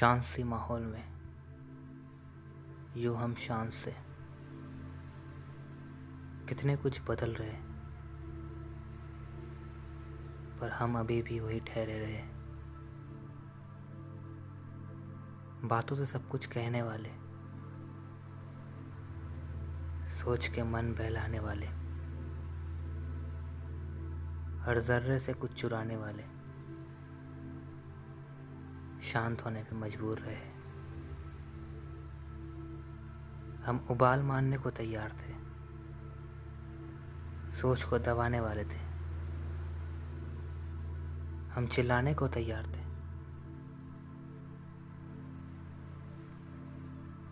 शांत सी माहौल में। यूँ हम शांत से। कितने कुछ बदल रहे। पर हम अभी भी वही ठहरे रहे। बातों से सब कुछ कहने वाले। सोच के मन बहलाने वाले। हर जर्रे से कुछ चुराने वाले। शांत होने पर मजबूर रहे। हम उबाल मानने को तैयार थे। सोच को दबाने वाले थे। हम चिल्लाने को तैयार थे।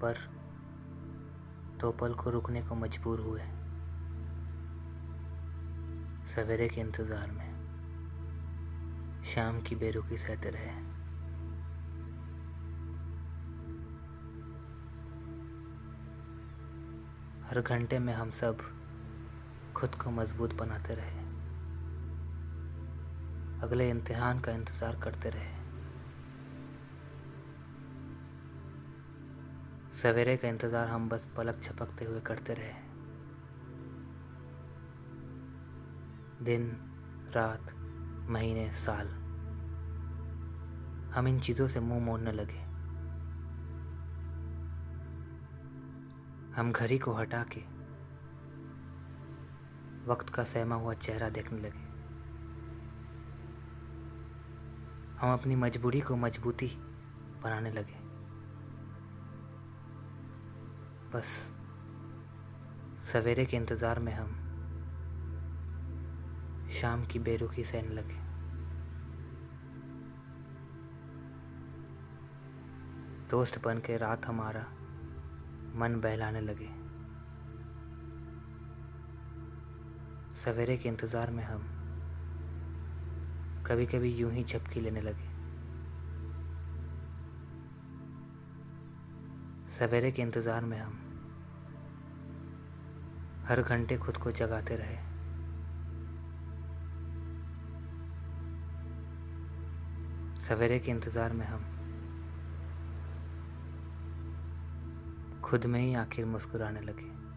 पर दो पल को रुकने को मजबूर हुए। सवेरे के इंतज़ार में, शाम की बेरुखी सहते रहे। हर घंटे में हम सब खुद को मज़बूत बनाते रहे। अगले इम्तिहान का इंतज़ार करते रहे। सवेरे का इंतज़ार हम बस पलक झपकते हुए करते रहे। दिन, रात, महीने, साल, हम इन चीज़ों से मुँह मोड़ने लगे। हम घड़ी को हटा के वक्त का सहमा हुआ चेहरा देखने लगे। हम अपनी मजबूरी को मजबूती बनाने लगे। बस सवेरे के इंतज़ार में हम शाम की बेरुखी सहने लगे। दोस्त बन के रात हमारा मन बहलाने लगे। सवेरे के इंतज़ार में हम कभी कभी यूँ ही झपकी लेने लगे। सवेरे के इंतज़ार में हम हर घंटे खुद को जगाते रहे। सवेरे के इंतज़ार में हम खुद में ही आखिर मुस्कुराने लगे।